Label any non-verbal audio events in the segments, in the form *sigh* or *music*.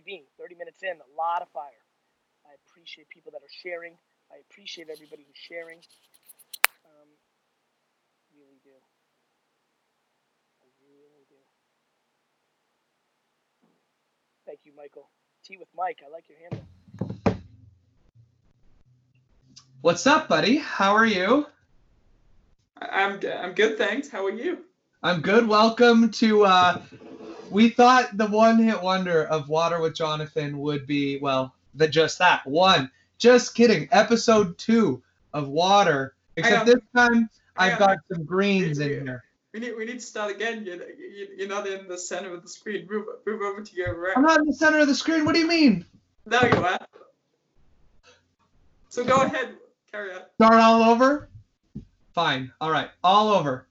Bean, 30 minutes in, a lot of fire. I appreciate people that are sharing. I appreciate everybody who's sharing. Um, really do. I really do. Thank you, Michael. Tea with Mike. I like your handle. What's up, buddy? How are you? I'm I'm good, thanks. How are you? I'm good. Welcome to. Uh, we thought the one-hit wonder of Water with Jonathan would be well, the just that one. Just kidding. Episode two of Water. Except this time I've got some greens in here. We need we need to start again. You're, you're not in the center of the screen. Move move over to your right. I'm not in the center of the screen. What do you mean? There you are. So go ahead. Carry on. Start all over? Fine. All right. All over.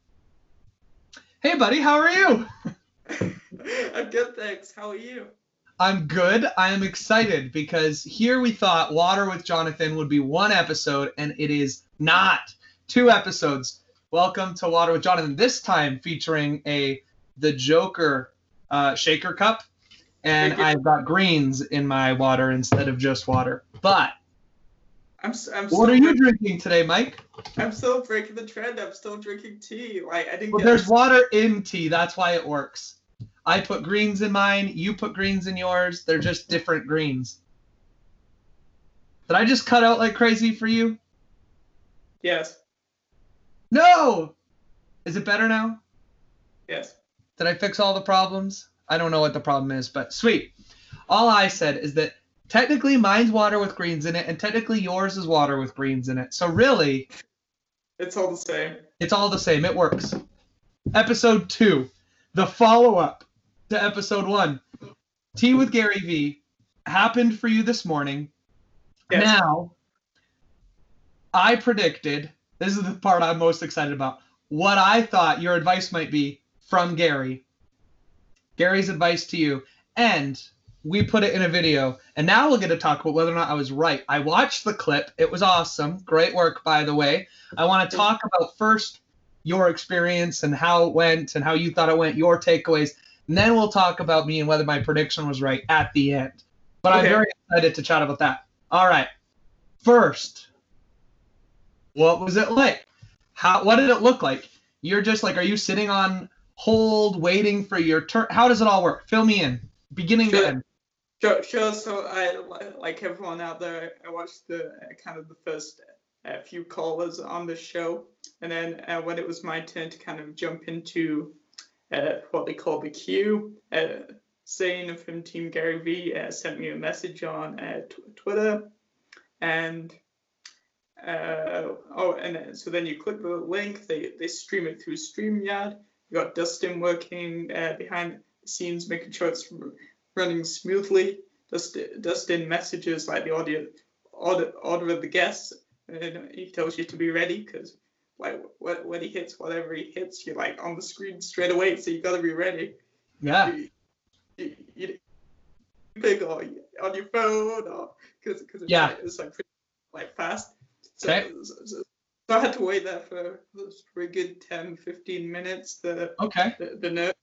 Hey, buddy. How are you? *laughs* *laughs* I'm good, thanks. How are you? I'm good. I am excited because here we thought Water with Jonathan would be one episode, and it is not. Two episodes. Welcome to Water with Jonathan. This time featuring a the Joker uh, shaker cup, and I've got greens in my water instead of just water. But I'm, I'm what are you drinking today, Mike? I'm still breaking the trend. I'm still drinking tea. Like I didn't. Well, there's water in tea. That's why it works. I put greens in mine. You put greens in yours. They're just different greens. Did I just cut out like crazy for you? Yes. No. Is it better now? Yes. Did I fix all the problems? I don't know what the problem is, but sweet. All I said is that technically mine's water with greens in it, and technically yours is water with greens in it. So really, it's all the same. It's all the same. It works. Episode two, the follow up to episode one. Tea with Gary V happened for you this morning. Yes. Now, I predicted this is the part I'm most excited about. What I thought your advice might be from Gary. Gary's advice to you. And we put it in a video. And now we'll get to talk about whether or not I was right. I watched the clip. It was awesome. Great work, by the way. I want to talk about first your experience and how it went and how you thought it went, your takeaways. And then we'll talk about me and whether my prediction was right at the end. But okay. I'm very excited to chat about that. All right. First, what was it like? How what did it look like? You're just like, are you sitting on hold waiting for your turn? How does it all work? Fill me in. Beginning sure. to end. Sure, sure. So I like everyone out there. I watched the kind of the first uh, few callers on the show, and then uh, when it was my turn to kind of jump into what they call the queue, uh, from Team Gary V uh, sent me a message on uh, Twitter, and uh, oh, and so then you click the link. They they stream it through Streamyard. You got Dustin working uh, behind the scenes, making sure it's running smoothly. Dustin, Dustin messages like the audio order, order of the guests, and he tells you to be ready because like when he hits whatever he hits, you're like on the screen straight away. So you got to be ready. Yeah. You, you, you, you on, on your phone or because because yeah. Like, it's like pretty, like fast. So, okay. So, so, I had to wait there for, for a good 10, 15 minutes. The okay. The, the, ner-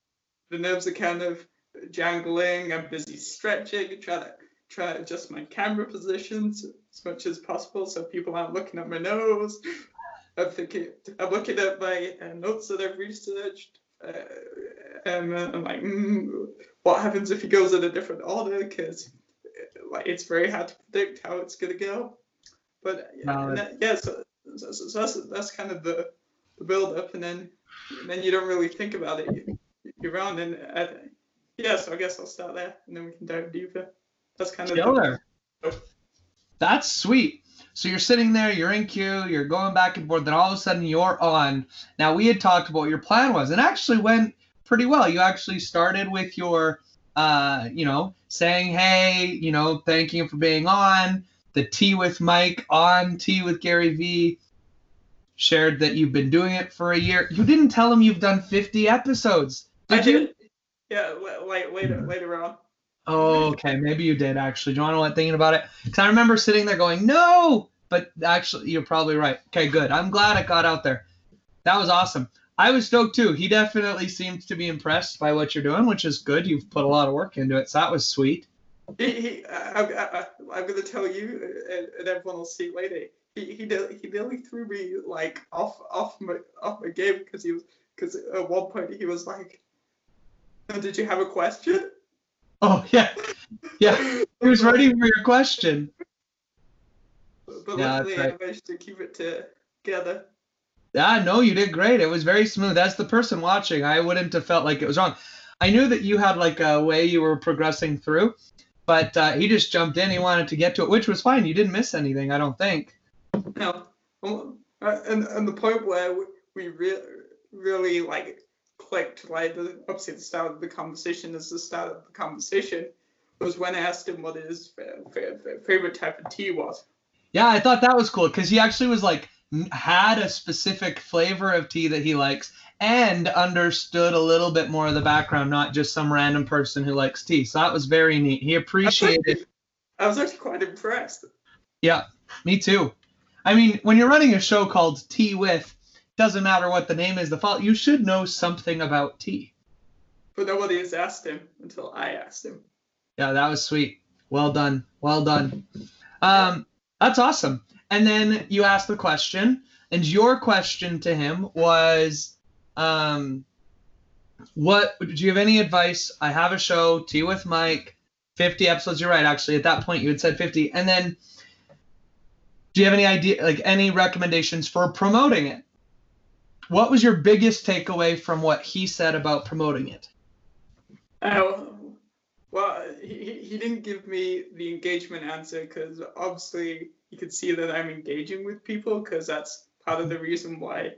the nerves are kind of jangling. I'm busy stretching, trying to try to adjust my camera positions as much as possible so people aren't looking at my nose. I'm thinking, I'm looking at my uh, notes that I've researched. Uh, and uh, I'm like, mm, what happens if he goes in a different order? Because like it's very hard to predict how it's gonna go. But no, that, yeah, so, so, so, that's that's kind of the, the build up, and then and then you don't really think about it. You, you're on, and I, yeah, so I guess I'll start there, and then we can dive deeper. That's kind of Killer. The... That's sweet. So you're sitting there, you're in queue, you're going back and forth, then all of a sudden you're on. Now we had talked about what your plan was, and actually went pretty well. You actually started with your, uh, you know, saying, hey, you know, thanking him for being on the Tea with Mike on Tea with Gary V. Shared that you've been doing it for a year. You didn't tell him you've done 50 episodes. Did I you? Did. Yeah, wait, later, later on. Oh, okay. Maybe you did actually. Do you want to what thinking about it? Because I remember sitting there going, no, but actually, you're probably right. Okay, good. I'm glad it got out there. That was awesome. I was stoked too. He definitely seems to be impressed by what you're doing, which is good. You've put a lot of work into it, so that was sweet. He, he I, I, I, am gonna tell you, and, and everyone will see later. He he he nearly threw me like off off my off my game because he was because at one point he was like, "Did you have a question?" Oh yeah, yeah. He was ready for your question. But yeah, luckily, right. I managed to keep it together. Yeah, no, you did great. It was very smooth. As the person watching, I wouldn't have felt like it was wrong. I knew that you had like a way you were progressing through, but uh, he just jumped in. He wanted to get to it, which was fine. You didn't miss anything, I don't think. No, uh, and and the point where we re- really like clicked, like the, obviously the start of the conversation is the start of the conversation, was when I asked him what his favorite type of tea was. Yeah, I thought that was cool because he actually was like had a specific flavor of tea that he likes and understood a little bit more of the background, not just some random person who likes tea. So that was very neat. He appreciated. I was actually quite impressed. Yeah, me too. I mean, when you're running a show called Tea with, doesn't matter what the name is, the fault you should know something about tea. But nobody has asked him until I asked him. Yeah, that was sweet. Well done. Well done. Um, that's awesome. And then you asked the question, and your question to him was, um, what do you have any advice? I have a show, Tea with Mike, 50 episodes. You're right, actually. At that point, you had said 50. And then, do you have any idea, like any recommendations for promoting it? What was your biggest takeaway from what he said about promoting it? Oh, well, he, he didn't give me the engagement answer because obviously you could see that I'm engaging with people because that's part of the reason why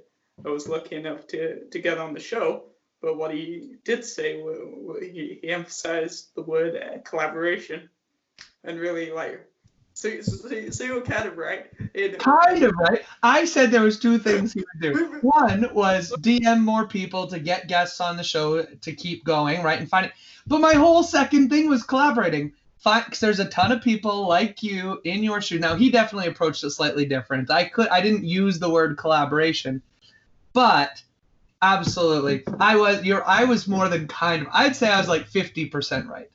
I was lucky enough to, to get on the show. But what he did say, he, he emphasized the word uh, collaboration and really like so, so, so you're kind of right. In, kind of right. I said there was two things he would do. *laughs* One was DM more people to get guests on the show to keep going, right, and find it. But my whole second thing was collaborating. Because there's a ton of people like you in your shoes. Now he definitely approached it slightly different. I could I didn't use the word collaboration, but absolutely I was you're I was more than kind of I'd say I was like 50% right,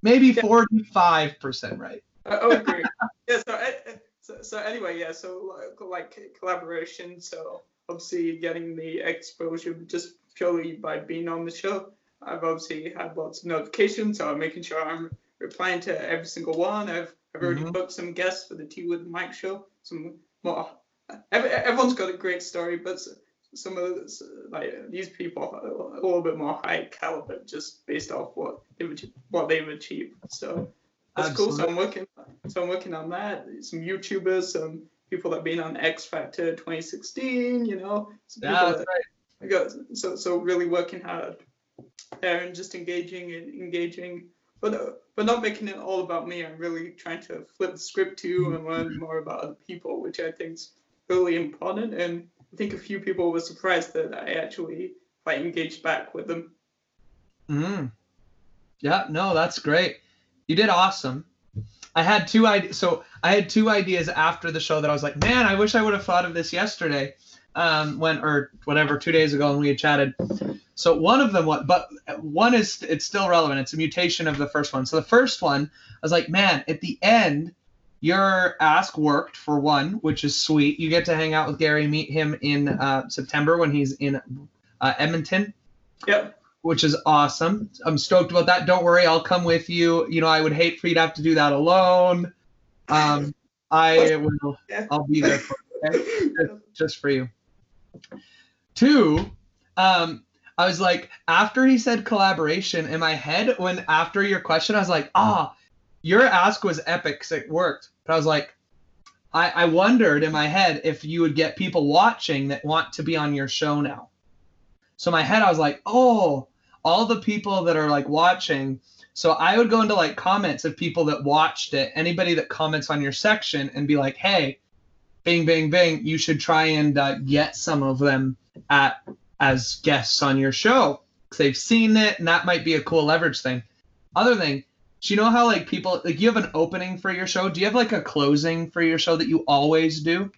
maybe 45% right. *laughs* Oh, Would agree. *laughs* yeah. So, eh, eh, so, so anyway, yeah. So like, like collaboration. So obviously getting the exposure just purely by being on the show. I've obviously had lots of notifications, so I'm making sure I'm replying to every single one. I've I've already mm-hmm. booked some guests for the Tea with Mike show. Some more. Eh, everyone's got a great story, but some of like these people are a little bit more high caliber just based off what they've what they've achieved. So that's Absolutely. cool. So I'm working. So I'm working on that. Some YouTubers, some people that have been on X Factor 2016. You know, some yeah, that's that, right. I got so so really working hard there and just engaging and engaging, but but not making it all about me. I'm really trying to flip the script too and learn more about other people, which I think is really important. And I think a few people were surprised that I actually like engaged back with them. Hmm. Yeah. No, that's great. You did awesome. I had two ideas. So I had two ideas after the show that I was like, man, I wish I would have thought of this yesterday, um, when or whatever, two days ago when we had chatted. So one of them, but one is it's still relevant. It's a mutation of the first one. So the first one, I was like, man, at the end, your ask worked for one, which is sweet. You get to hang out with Gary, meet him in uh, September when he's in uh, Edmonton. Yep which is awesome. I'm stoked about that. Don't worry, I'll come with you. You know, I would hate for you to have to do that alone. Um, I will. I'll be there for okay? *laughs* just for you. Two, um, I was like, after he said collaboration in my head, when after your question, I was like, ah, your ask was epic because it worked. But I was like, I, I wondered in my head if you would get people watching that want to be on your show now. So in my head, I was like, oh, all the people that are like watching. So I would go into like comments of people that watched it, anybody that comments on your section, and be like, hey, bing, bing, bing, you should try and uh, get some of them at as guests on your show because they've seen it, and that might be a cool leverage thing. Other thing, do you know how like people like you have an opening for your show? Do you have like a closing for your show that you always do?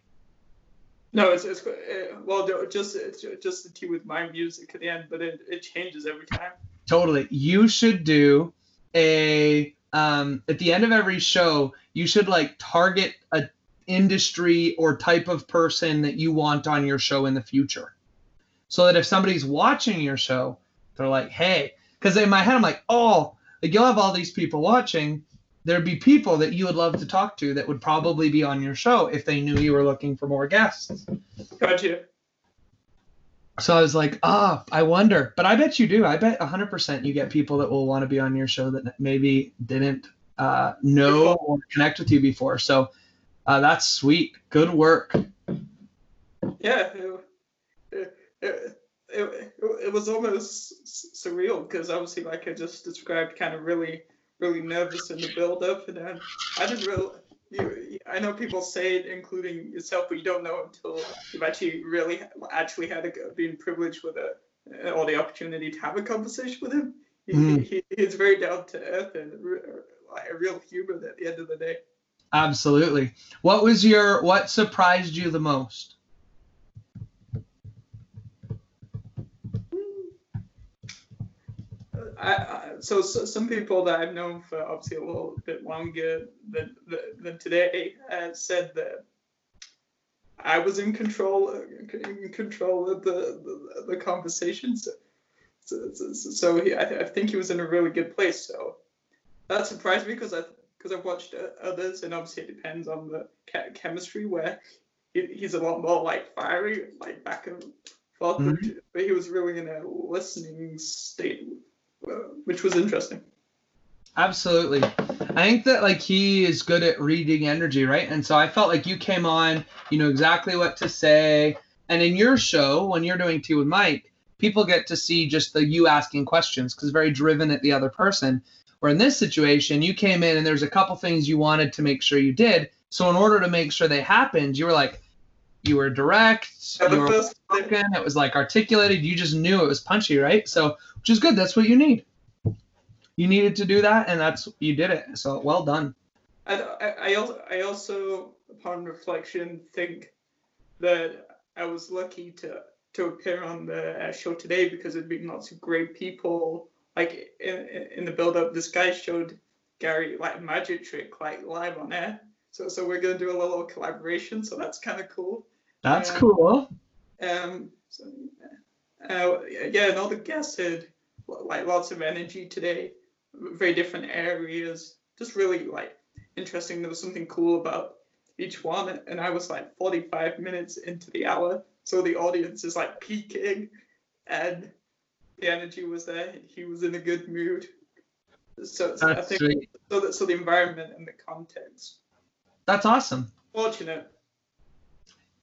No, it's, it's uh, well, just it's just the tea with my music at the end, but it, it changes every time. Totally. You should do a um, at the end of every show, you should like target a industry or type of person that you want on your show in the future. So that if somebody's watching your show, they're like, hey, because in my head, I'm like, oh, like you'll have all these people watching. There'd be people that you would love to talk to that would probably be on your show if they knew you were looking for more guests. Gotcha. So I was like, ah, I wonder. But I bet you do. I bet 100% you get people that will want to be on your show that maybe didn't uh, know or connect with you before. So uh, that's sweet. Good work. Yeah. It, it, it, it was almost surreal because obviously, like I just described, kind of really, really nervous in the build up. And then I didn't really you, I know people say it, including yourself, but you don't know until you've actually really actually had a, been privileged with a or the opportunity to have a conversation with him. He, mm. he, he's very down to earth and a real human at the end of the day. Absolutely. What was your what surprised you the most? I, I, so, so, some people that I've known for obviously a little bit longer than than today uh, said that I was in control in control of the the, the conversation. So, so, so, so he, I, I, think he was in a really good place. So that surprised me because I because I've watched others and obviously it depends on the chemistry where he, he's a lot more like fiery, like back and forth, mm-hmm. but he was really in a listening state which was interesting. Absolutely. I think that like he is good at reading energy, right? And so I felt like you came on, you know exactly what to say. And in your show, when you're doing Tea with Mike, people get to see just the you asking questions because very driven at the other person. Where in this situation, you came in and there's a couple things you wanted to make sure you did. So in order to make sure they happened, you were like, you were direct, yeah, you were spoken, it was like articulated, you just knew it was punchy, right? So which is good. That's what you need. You needed to do that, and that's you did it. So well done. I, I, also, I also, upon reflection, think that I was lucky to to appear on the uh, show today because there'd been lots of great people. Like in, in the build up, this guy showed Gary like a magic trick like live on air. So so we're gonna do a little collaboration. So that's kind of cool. That's um, cool. Um. So, uh, yeah, and all the guests had like lots of energy today, very different areas, just really like interesting. There was something cool about each one, and I was like 45 minutes into the hour, so the audience is like peaking, and the energy was there. He was in a good mood. So, so I think sweet. so. That, so the environment and the context. That's awesome. Fortunate.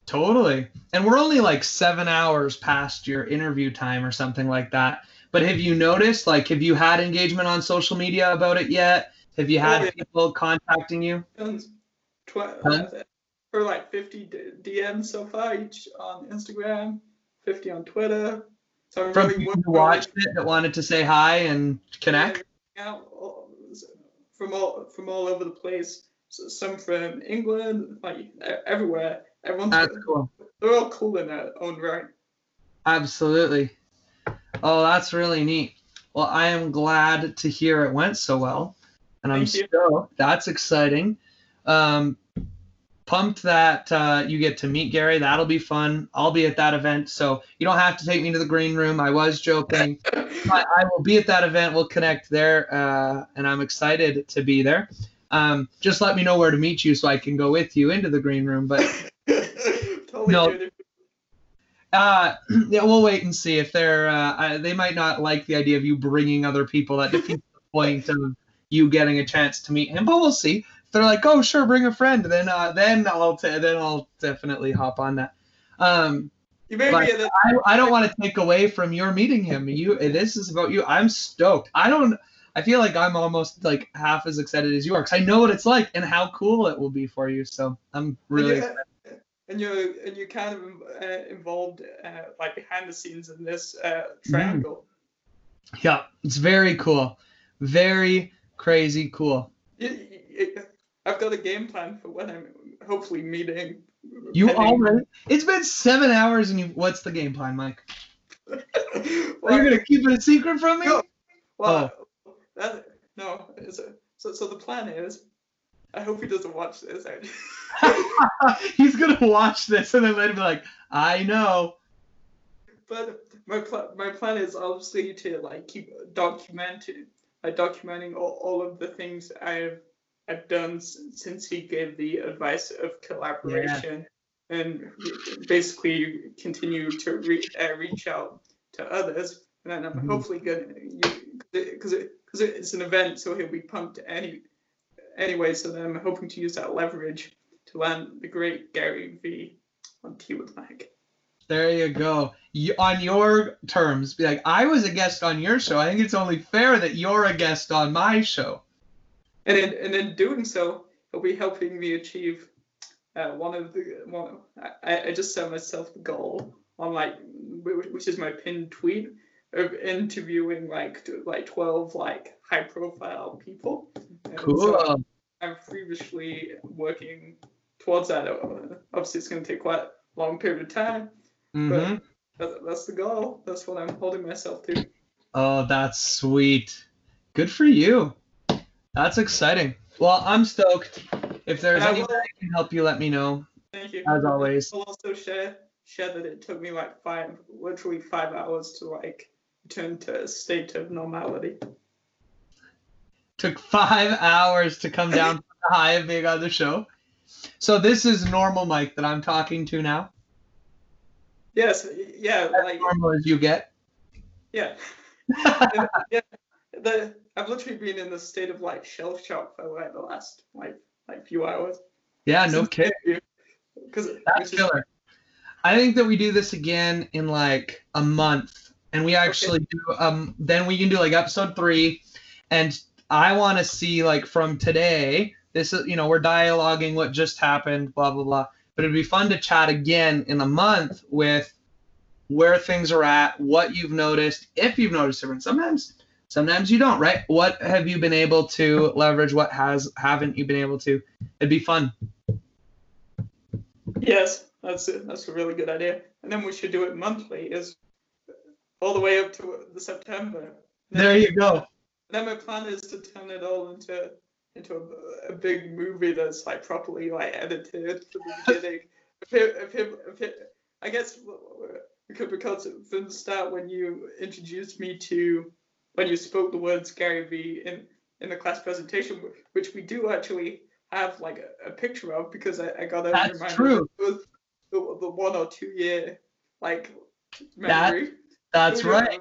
Totally. And we're only like seven hours past your interview time or something like that. But have you noticed, like, have you had engagement on social media about it yet? Have you had oh, yeah. people contacting you? Tw- huh? Uh, for like 50 DMs so far, each on Instagram, 50 on Twitter. So From really people who watched it that wanted to say hi and connect? Yeah, from all from all over the place. So some from England, like everywhere. Everyone's That's cool. They're all cool in their own right. Absolutely. Oh, that's really neat. Well, I am glad to hear it went so well, and I'm so that's exciting. Um, pumped that uh, you get to meet Gary. That'll be fun. I'll be at that event, so you don't have to take me to the green room. I was joking. *laughs* I, I, will be at that event. We'll connect there, uh, and I'm excited to be there. Um, just let me know where to meet you so I can go with you into the green room. But *laughs* totally no, uh, *clears throat* yeah, we'll wait and see if they're. Uh, they might not like the idea of you bringing other people. That defeats the *laughs* point of you getting a chance to meet him. But we'll see. If they're like, oh, sure, bring a friend. Then, uh, then I'll t- then I'll definitely hop on that. Um, you may be the- I, I don't want to take away from your meeting him. You, this is about you. I'm stoked. I don't. I feel like I'm almost like half as excited as you are because I know what it's like and how cool it will be for you. So I'm really. Yeah and you're and you're kind of uh, involved uh, like behind the scenes in this uh, triangle. Yeah, it's very cool, very crazy cool. I've got a game plan for when I'm hopefully meeting. You already? It's been seven hours, and you. What's the game plan, Mike? well, *laughs* Are you gonna keep it a secret from me? No. Well, oh. that, no. It's a, so so the plan is, I hope he doesn't watch this. *laughs* He's gonna watch this and then later be like, I know. but my pl- my plan is obviously to like keep documenting, like documenting all, all of the things I've I've done since he gave the advice of collaboration, and basically continue to re- uh, reach out to others. And then I'm Mhm. hopefully gonna because it, because it's an event, so he'll be pumped any anyway. So then I'm hoping to use that leverage to land the great Gary V on Tea with Mike. There you go. You, on your terms, be like, I was a guest on your show. I think it's only fair that you're a guest on my show. and in and in doing so, he'll be helping me achieve uh, one of the one. I, I just set myself the goal on like which is my pinned tweet of interviewing like like twelve like high profile people. And so Cool. I'm feverishly working towards that. Uh, Obviously, it's going to take quite a long period of time, hmm but that, that's the goal. That's what I'm holding myself to. Oh, that's sweet. Good for you. That's exciting. Well, I'm stoked. If there's And I that can help you, let me know. Thank you. As always. I'll also share share that it took me like five, literally five hours to like return to a state of normality. Took five hours to come down from the high of being on the show. So this is normal Mike that I'm talking to now. Yes, yeah, like normal as you get. yeah, *laughs* And, yeah. The I've literally been in the state of like shell shock for like the last like like few hours. yeah, no kidding. Because That's killer. I think that we do this again in like a month, and we actually do. Um, then we can do like episode three, and I want to see like from today. This is you know we're dialoguing what just happened, blah blah blah. But it'd be fun to chat again in a month with where things are at, what you've noticed, if you've noticed difference. Sometimes, sometimes you don't, right? What have you been able to leverage? What has haven't you been able to? It'd be fun. Yes, that's a, that's a really good idea. And then we should do it monthly, is all the way up to the September. There you go. Then my plan is to turn it all into into a, a big movie that's like properly like edited from the *laughs* beginning. if it, if it, if it, I guess because because from the start when you introduced me to when you spoke the words Gary V in in the class presentation, which we do actually have like a, a picture of because I, I got a That's true. that it was the, the one or two year like That- memory. That's right.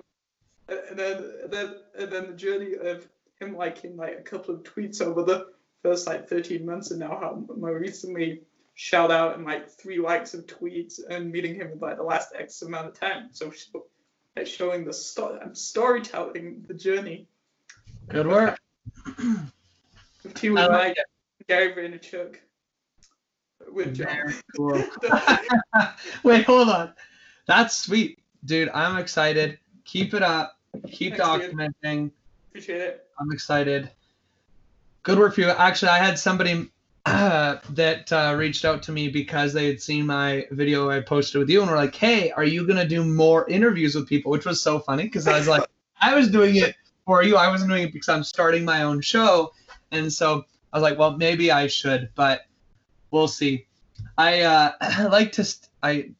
And then, and then, and then the journey of him liking like a couple of tweets over the first like 13 months, and now how more recently shout out and like three likes of tweets, and meeting him in like the last X amount of time. So like showing the story, I'm um, storytelling the journey Good work. *clears throat* of T I with like Gary Vaynerchuk, with John. Cool. *laughs* *laughs* Wait, hold on. That's sweet, dude. I'm excited. Keep it up. Keep Thanks, dude. documenting. Appreciate it. I'm excited. Good work for you. Actually, I had somebody uh, *clears throat* that uh, reached out to me because they had seen my video I posted with you and were like, "Hey, are you gonna do more interviews with people?" Which was so funny because I was like, *laughs* I was doing it for you. I wasn't doing it because I'm starting my own show, and so I was like, well, maybe I should, but we'll see. I uh, *clears throat* like to st- I,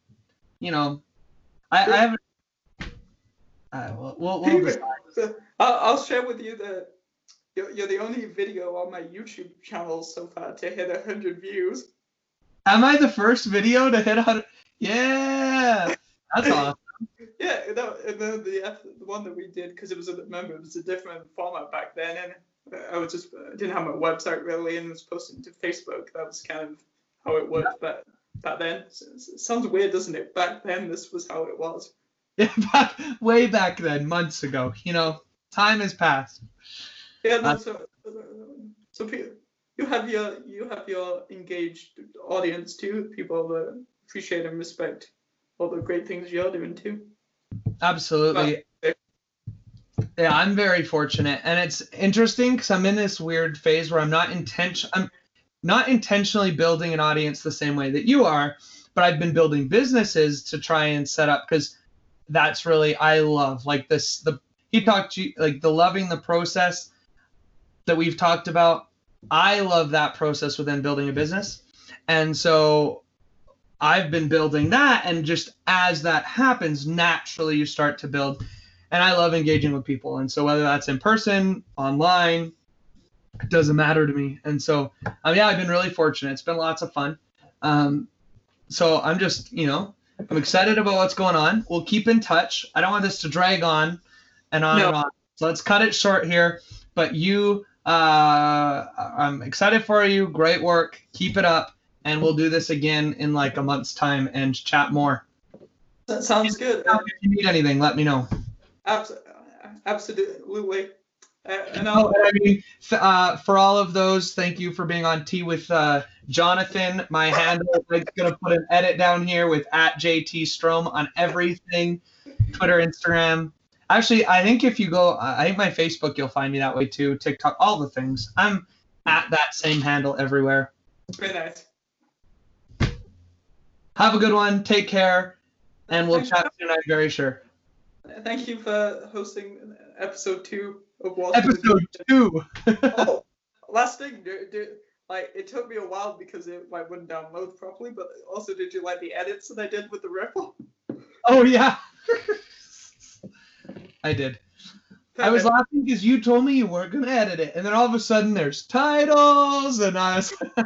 you know, I, I haven't. Uh, we'll, we'll, we'll *laughs* I'll, I'll share with you that you're, you're the only video on my YouTube channel so far to hit 100 views. Am I the first video to hit 100? Yeah, that's *laughs* awesome. Yeah, no, and then the, the one that we did because it was a remember it was a different format back then, and I was just I didn't have my website really, and was posting to Facebook. That was kind of how it worked back back then. S- sounds weird, doesn't it? Back then, this was how it was. Yeah, *laughs* back, way back then, months ago. You know, time has passed. Yeah, no, Uh, so so you have your you have your engaged audience too. People that appreciate and respect all the great things you're doing too. Absolutely. Yeah, I'm very fortunate, and it's interesting because I'm in this weird phase where I'm not intention, I'm not intentionally building an audience the same way that you are, but I've been building businesses to try and set up because that's really I love like this the he talked to you like the loving the process. that we've talked about. I love that process within building a business. And so I've been building that. And just as that happens, naturally you start to build. And I love engaging with people. And so whether that's in person, online, it doesn't matter to me. And so, um, yeah, I've been really fortunate. It's been lots of fun. Um, so I'm just, you know, I'm excited about what's going on. We'll keep in touch. I don't want this to drag on and on No. and on. So let's cut it short here. But you, uh, I'm excited for you. Great work. Keep it up. And we'll do this again in like a month's time and chat more. That sounds good. If you need anything, let me know. Abs- absolutely. Uh, and I'll, I mean, uh, for all of those, thank you for being on Tea with uh, Jonathan. My handle, I'm gonna put an edit down here with at JT Strom on everything, Twitter, Instagram. Actually, I think if you go, I think my Facebook, you'll find me that way too. TikTok, all the things. I'm at that same handle everywhere. very nice. Have a good one. Take care, and we'll chat soon. I'm very sure. Thank you for hosting episode two of Walking the Episode two. *laughs* oh, last thing, like it took me a while because it like wouldn't download properly. But also, did you like the edits that I did with the ripple? oh yeah. *laughs* I did. I was laughing because you told me you weren't gonna edit it, and then all of a sudden there's titles, and I was *laughs*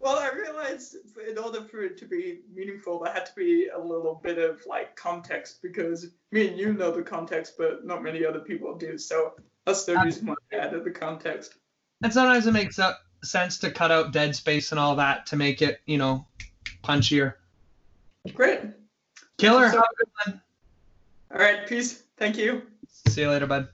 Well, I realized in order for it to be meaningful, there had to be a little bit of like context because me and you know the context, but not many other people do. So that's the reason why I um, added the context. and sometimes it makes up sense to cut out dead space and all that to make it, you know, punchier. Great. Killer, So- have a good one. All right. Peace. Thank you. See you later, bud.